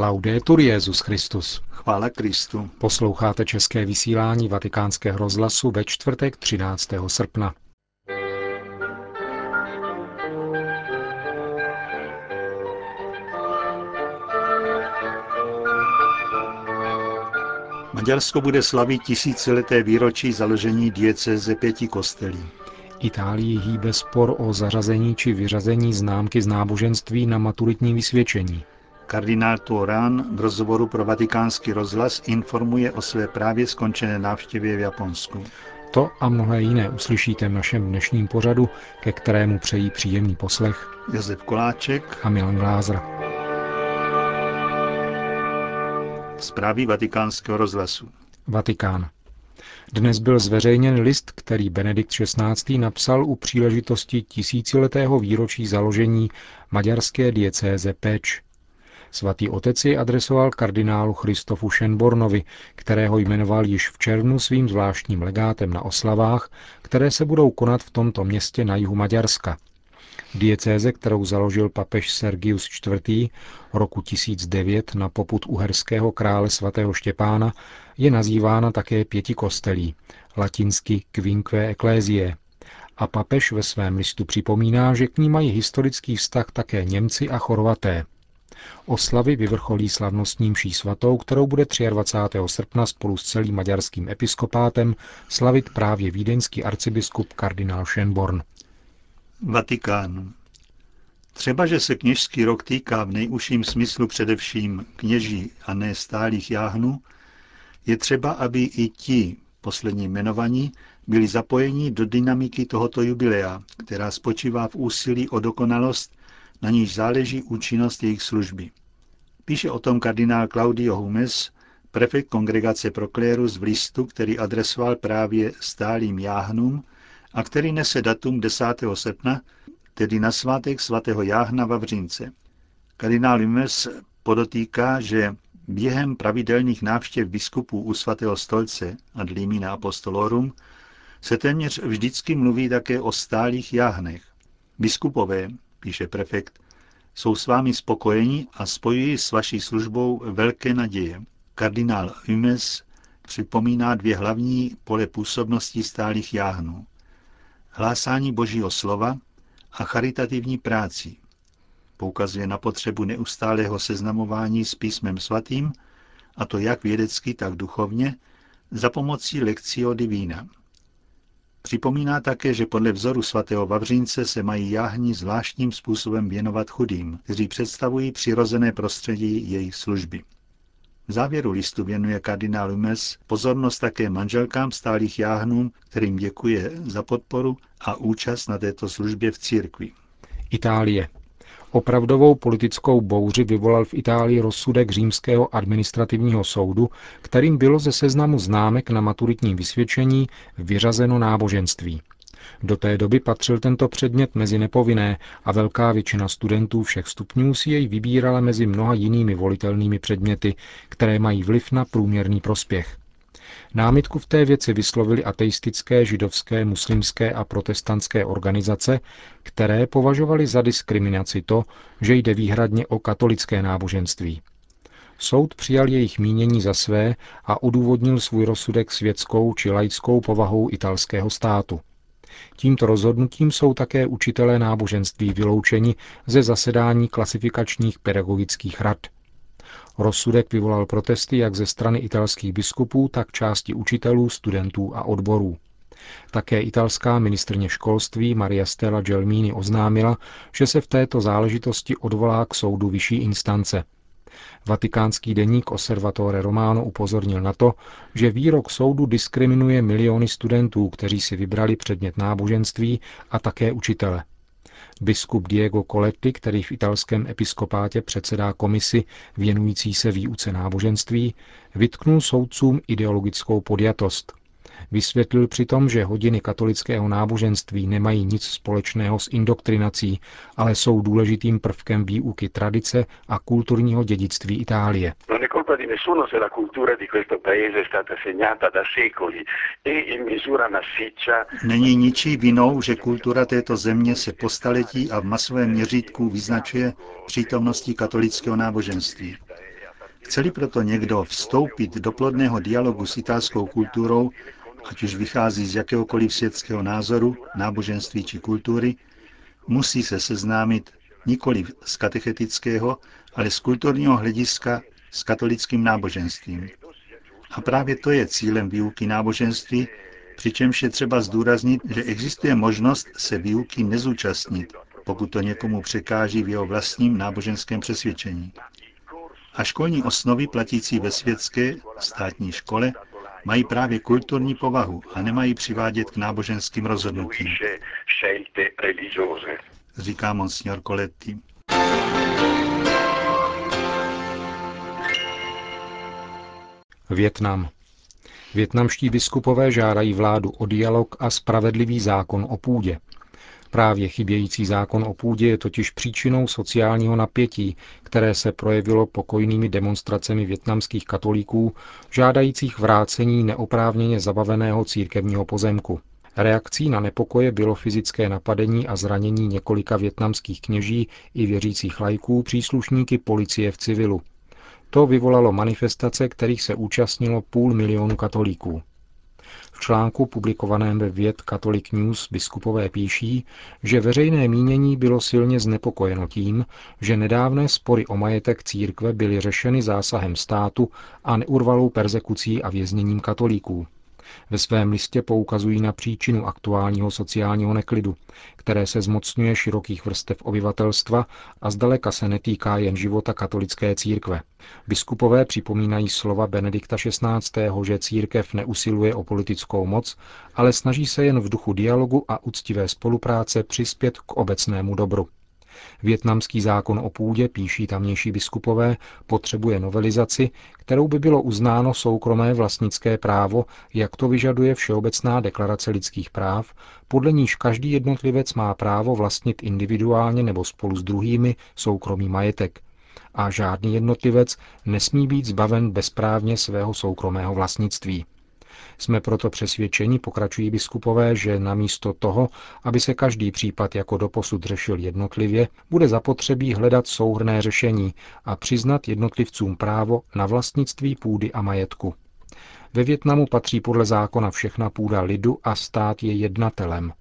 Laudetur Jezus Christus. Chvála Kristu. Posloucháte české vysílání Vatikánského rozhlasu ve čtvrtek 13. srpna. Maďarsko bude slavit tisícileté výročí založení diecéze pěti kostelí. Itálii hýbe spor o zařazení či vyřazení známky z náboženství na maturitní vysvědčení. Kardinál Tuorán v rozhovoru pro vatikánský rozhlas informuje o své právě skončené návštěvě v Japonsku. To a mnohé jiné uslyšíte v našem dnešním pořadu, ke kterému přejí příjemný poslech Josef Koláček a Milan Glázer. Zprávy vatikánského rozhlasu. Vatikán. Dnes byl zveřejněn list, který Benedikt XVI. napsal u příležitosti tisíciletého výročí založení maďarské diecéze Péč. Svatý otec ji adresoval kardinálu Christofu Šenbornovi, kterého jmenoval již v červnu svým zvláštním legátem na oslavách, které se budou konat v tomto městě na jihu Maďarska. Diecéze, kterou založil papež Sergius IV. roku 1009 na poput uherského krále svatého Štěpána, je nazývána také pěti kostelí, latinsky Quinque Ecclesiae. A papež ve svém listu připomíná, že k ní mají historický vztah také Němci a Chorvaté. Oslavy vyvrcholí slavnostním mší svatou, kterou bude 23. srpna spolu s celým maďarským episkopátem slavit právě vídeňský arcibiskup kardinál Schönborn. Vatikán. Třeba, že se kněžský rok týká v nejužším smyslu především kněží a ne stálých jáhnů, je třeba, aby i ti poslední jmenovaní byli zapojeni do dynamiky tohoto jubilea, která spočívá v úsilí o dokonalost, na níž záleží účinnost jejich služby. Píše o tom kardinál Claudio Humes, prefekt kongregace pro klérus v listu, který adresoval právě stálým jáhnům a který nese datum 10. srpna, tedy na svátek svatého Jáhna Vavřince. Kardinál Humes podotýká, že během pravidelných návštěv biskupů u svatého stolce a Limina Apostolorum se téměř vždycky mluví také o stálých jáhnech. Biskupové, píše prefekt, jsou s vámi spokojeni a spojují s vaší službou velké naděje. Kardinál Humes připomíná dvě hlavní pole působnosti stálých jáhnů. Hlásání božího slova a charitativní práci. Poukazuje na potřebu neustálého seznamování s písmem svatým, a to jak vědecky, tak duchovně, za pomocí lekcio divína. Připomíná také, že podle vzoru svatého Vavřínce se mají jáhni zvláštním způsobem věnovat chudým, kteří představují přirozené prostředí jejich služby. V závěru listu věnuje kardinál Lumes pozornost také manželkám stálých jáhnům, kterým děkuje za podporu a účast na této službě v církvi. Itálie. Opravdovou politickou bouři vyvolal v Itálii rozsudek římského administrativního soudu, kterým bylo ze seznamu známek na maturitním vysvědčení vyřazeno náboženství. Do té doby patřil tento předmět mezi nepovinné a velká většina studentů všech stupňů si jej vybírala mezi mnoha jinými volitelnými předměty, které mají vliv na průměrný prospěch. Námitku v té věci vyslovili ateistické, židovské, muslimské a protestantské organizace, které považovali za diskriminaci to, že jde výhradně o katolické náboženství. Soud přijal jejich mínění za své a udůvodnil svůj rozsudek světskou či laickou povahou italského státu. Tímto rozhodnutím jsou také učitelé náboženství vyloučeni ze zasedání klasifikačních pedagogických rad. Rozsudek vyvolal protesty jak ze strany italských biskupů, tak části učitelů, studentů a odborů. Také italská ministrně školství Maria Stella Gelmini oznámila, že se v této záležitosti odvolá k soudu vyšší instance. Vatikánský deník Osservatore Romano upozornil na to, že výrok soudu diskriminuje miliony studentů, kteří si vybrali předmět náboženství a také učitele. Biskup Diego Coletti, který v italském episkopátě předsedá komisi věnující se výuce náboženství, vytknul soudcům ideologickou podjatost. Vysvětlil přitom, že hodiny katolického náboženství nemají nic společného s indoktrinací, ale jsou důležitým prvkem výuky tradice a kulturního dědictví Itálie. Není ničí vinou, že kultura této země se po staletí a v masovém měřítku vyznačuje přítomností katolického náboženství. Chceli proto někdo vstoupit do plodného dialogu s italskou kulturou, ať už vychází z jakéhokoliv světského názoru, náboženství či kultury, musí se seznámit nikoli z katechetického, ale z kulturního hlediska s katolickým náboženstvím. A právě to je cílem výuky náboženství, přičemž je třeba zdůraznit, že existuje možnost se výuky nezúčastnit, pokud to někomu překáží v jeho vlastním náboženském přesvědčení. A školní osnovy platící ve světské státní škole mají právě kulturní povahu a nemají přivádět k náboženským rozhodnutím, říká monsignor Coletti. Větnam. Větnamští biskupové žádají vládu o dialog a spravedlivý zákon o půdě. Právě chybějící zákon o půdě je totiž příčinou sociálního napětí, které se projevilo pokojnými demonstracemi větnamských katolíků, žádajících vrácení neoprávněně zabaveného církevního pozemku. Reakcí na nepokoje bylo fyzické napadení a zranění několika větnamských kněží i věřících lajků příslušníky policie v civilu. To vyvolalo manifestace, kterých se účastnilo půl milionu katolíků. V článku publikovaném ve Věd Catholic News biskupové píší, že veřejné mínění bylo silně znepokojeno tím, že nedávné spory o majetek církve byly řešeny zásahem státu a neurvalou persekucí a vězněním katolíků. Ve svém listě poukazují na příčinu aktuálního sociálního neklidu, které se zmocňuje širokých vrstev obyvatelstva a zdaleka se netýká jen života katolické církve. Biskupové připomínají slova Benedikta XVI., že církev neusiluje o politickou moc, ale snaží se jen v duchu dialogu a úctivé spolupráce přispět k obecnému dobru. Větnamský zákon o půdě, píší tamnější biskupové, potřebuje novelizaci, kterou by bylo uznáno soukromé vlastnické právo, jak to vyžaduje Všeobecná deklarace lidských práv, podle níž každý jednotlivec má právo vlastnit individuálně nebo spolu s druhými soukromý majetek. A žádný jednotlivec nesmí být zbaven bezprávně svého soukromého vlastnictví. Jsme proto přesvědčeni, pokračují biskupové, že namísto toho, aby se každý případ jako doposud řešil jednotlivě, bude zapotřebí hledat souhrné řešení a přiznat jednotlivcům právo na vlastnictví půdy a majetku. Ve Větnamu patří podle zákona všechna půda lidu a stát je jednatelem.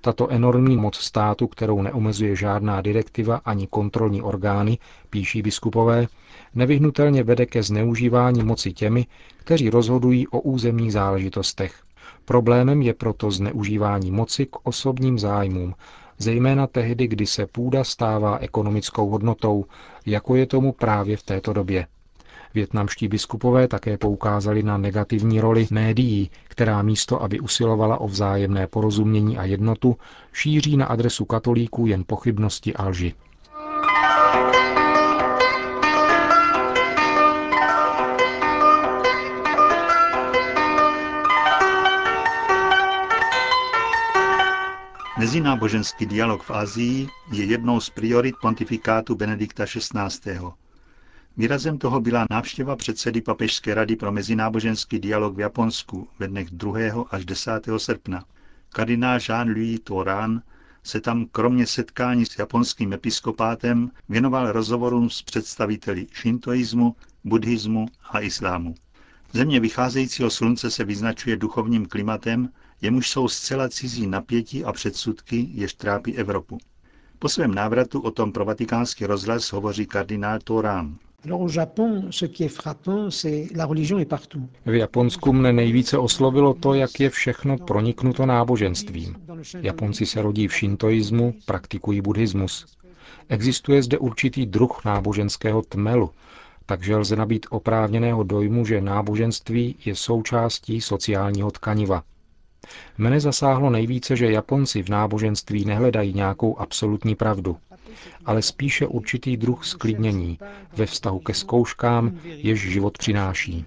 Tato enormní moc státu, kterou neomezuje žádná direktiva ani kontrolní orgány, píší biskupové, nevyhnutelně vede ke zneužívání moci těmi, kteří rozhodují o územních záležitostech. Problémem je proto zneužívání moci k osobním zájmům, zejména tehdy, kdy se půda stává ekonomickou hodnotou, jako je tomu právě v této době. Větnamští biskupové také poukázali na negativní roli médií, která místo, aby usilovala o vzájemné porozumění a jednotu, šíří na adresu katolíků jen pochybnosti a lži. Mezináboženský dialog v Asii je jednou z priorit pontifikátu Benedikta XVI. Výrazem toho byla návštěva předsedy Papežské rady pro mezináboženský dialog v Japonsku ve dnech 2. až 10. srpna. Kardinál Jean-Louis Toran se tam kromě setkání s japonským episkopátem věnoval rozhovorům s představiteli šintoismu, buddhismu a islámu. Země vycházejícího slunce se vyznačuje duchovním klimatem, jemuž jsou zcela cizí napětí a předsudky, jež trápí Evropu. Po svém návratu o tom pro vatikánský rozhlas hovoří kardinál Torán. V Japonsku mne nejvíce oslovilo to, jak je všechno proniknuto náboženstvím. Japonci se rodí v šintoismu, praktikují buddhismus. Existuje zde určitý druh náboženského tmelu, takže lze nabít oprávněného dojmu, že náboženství je součástí sociálního tkaniva. Mene zasáhlo nejvíce, že Japonci v náboženství nehledají nějakou absolutní pravdu, ale spíše určitý druh sklidnění ve vztahu ke zkouškám, jež život přináší.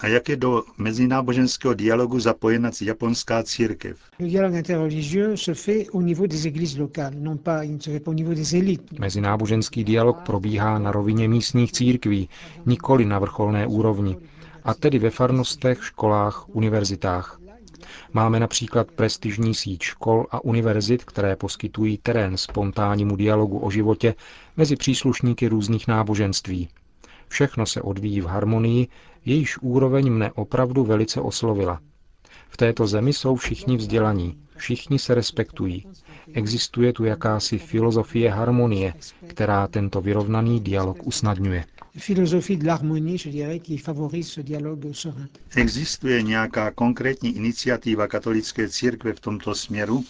A jak je do mezináboženského dialogu zapojena japonská církev? Mezináboženský dialog probíhá na rovině místních církví, nikoli na vrcholné úrovni, a tedy ve farnostech, školách, univerzitách. Máme například prestižní síť škol a univerzit, které poskytují terén spontánnímu dialogu o životě mezi příslušníky různých náboženství. Všechno se odvíjí v harmonii, jejíž úroveň mne opravdu velice oslovila. V této zemi jsou všichni vzdělaní, všichni se respektují. Existuje tu jakási filozofie harmonie, která tento vyrovnaný dialog usnadňuje. Existuje nějaká konkrétní iniciativa katolické církve v tomto směru?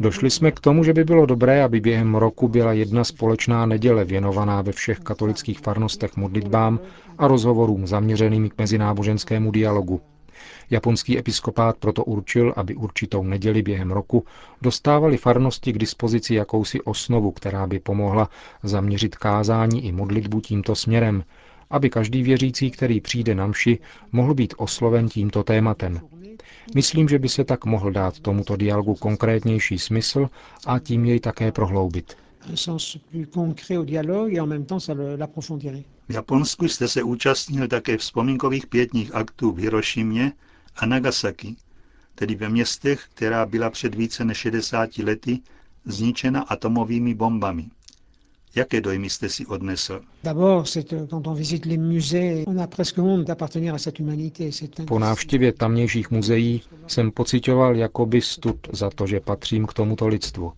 Došli jsme k tomu, že by bylo dobré, aby během roku byla jedna společná neděle věnovaná ve všech katolických farnostech modlitbám a rozhovorům zaměřeným k mezináboženskému dialogu. Japonský episkopát proto určil, aby určitou neděli během roku dostávali farnosti k dispozici jakousi osnovu, která by pomohla zaměřit kázání i modlitbu tímto směrem, aby každý věřící, který přijde na mši, mohl být osloven tímto tématem. Myslím, že by se tak mohl dát tomuto dialogu konkrétnější smysl a tím jej také prohloubit. V Japonsku jste se účastnil také vzpomínkových pětních aktů v Hirošimě a Nagasaki, tedy ve městech, která byla před více než 60 lety zničena atomovými bombami. Jaké dojmy jste si odnesl? Po návštěvě tamnějších muzeí jsem pocitoval jakoby stud za to, že patřím k tomuto lidstvu.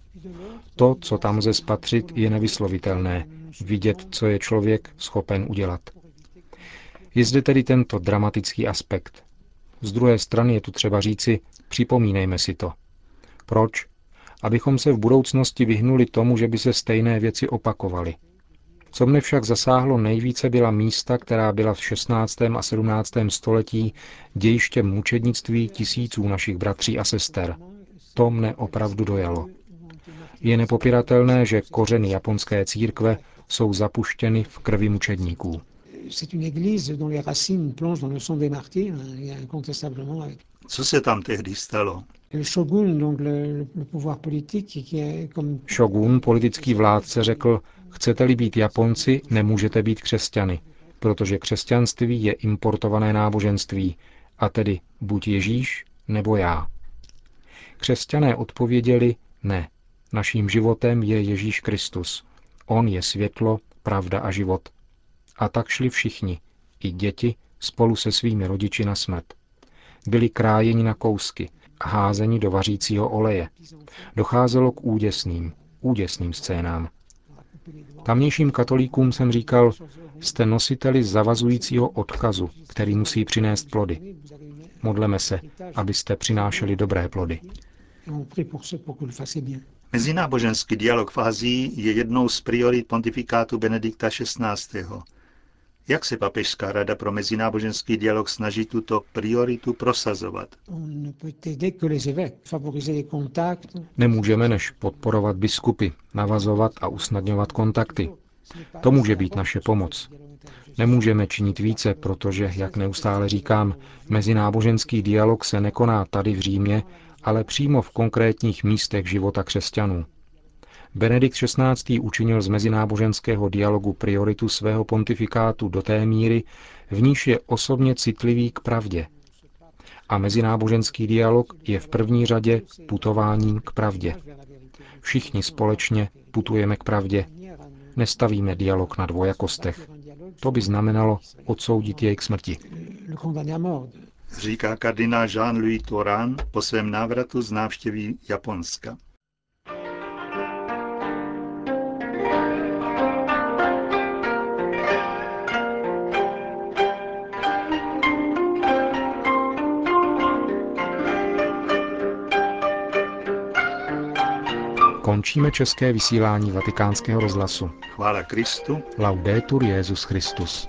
To, co tam lze spatřit, je nevyslovitelné. Vidět, co je člověk schopen udělat. Je zde tedy tento dramatický aspekt. Z druhé strany je tu třeba říci, připomínejme si to. Proč? Abychom se v budoucnosti vyhnuli tomu, že by se stejné věci opakovaly. Co mne však zasáhlo nejvíce byla místa, která byla v 16. a 17. století dějištěm mučednictví tisíců našich bratří a sester. To mne opravdu dojalo. Je nepopiratelné, že kořeny japonské církve jsou zapuštěny v krvi mučedníků. Co se tam tehdy stalo? Shogun, politický vládce, řekl, chcete-li být Japonci, nemůžete být křesťany, protože křesťanství je importované náboženství, a tedy buď Ježíš, nebo já. Křesťané odpověděli, ne, naším životem je Ježíš Kristus. On je světlo, pravda a život. A tak šli všichni, i děti, spolu se svými rodiči na smrt. Byli krájeni na kousky a házeni do vařícího oleje. Docházelo k úděsným, úděsným scénám. Tamnějším katolíkům jsem říkal, jste nositeli zavazujícího odkazu, který musí přinést plody. Modleme se, abyste přinášeli dobré plody. Mezináboženský dialog v Azii je jednou z priorit pontifikátu Benedikta XVI. Jak se Papežská rada pro mezináboženský dialog snaží tuto prioritu prosazovat? Nemůžeme než podporovat biskupy, navazovat a usnadňovat kontakty. To může být naše pomoc. Nemůžeme činit více, protože, jak neustále říkám, mezináboženský dialog se nekoná tady v Římě, ale přímo v konkrétních místech života křesťanů. Benedikt XVI. učinil z mezináboženského dialogu prioritu svého pontifikátu do té míry, v níž je osobně citlivý k pravdě. A mezináboženský dialog je v první řadě putováním k pravdě. Všichni společně putujeme k pravdě. Nestavíme dialog na dvojakostech. To by znamenalo odsoudit jej k smrti. Říká kardinál Jean-Louis Toran po svém návratu z návštěvy Japonska. Končíme české vysílání vatikánského rozhlasu. Chvála Kristu. Laudetur Jezus Christus.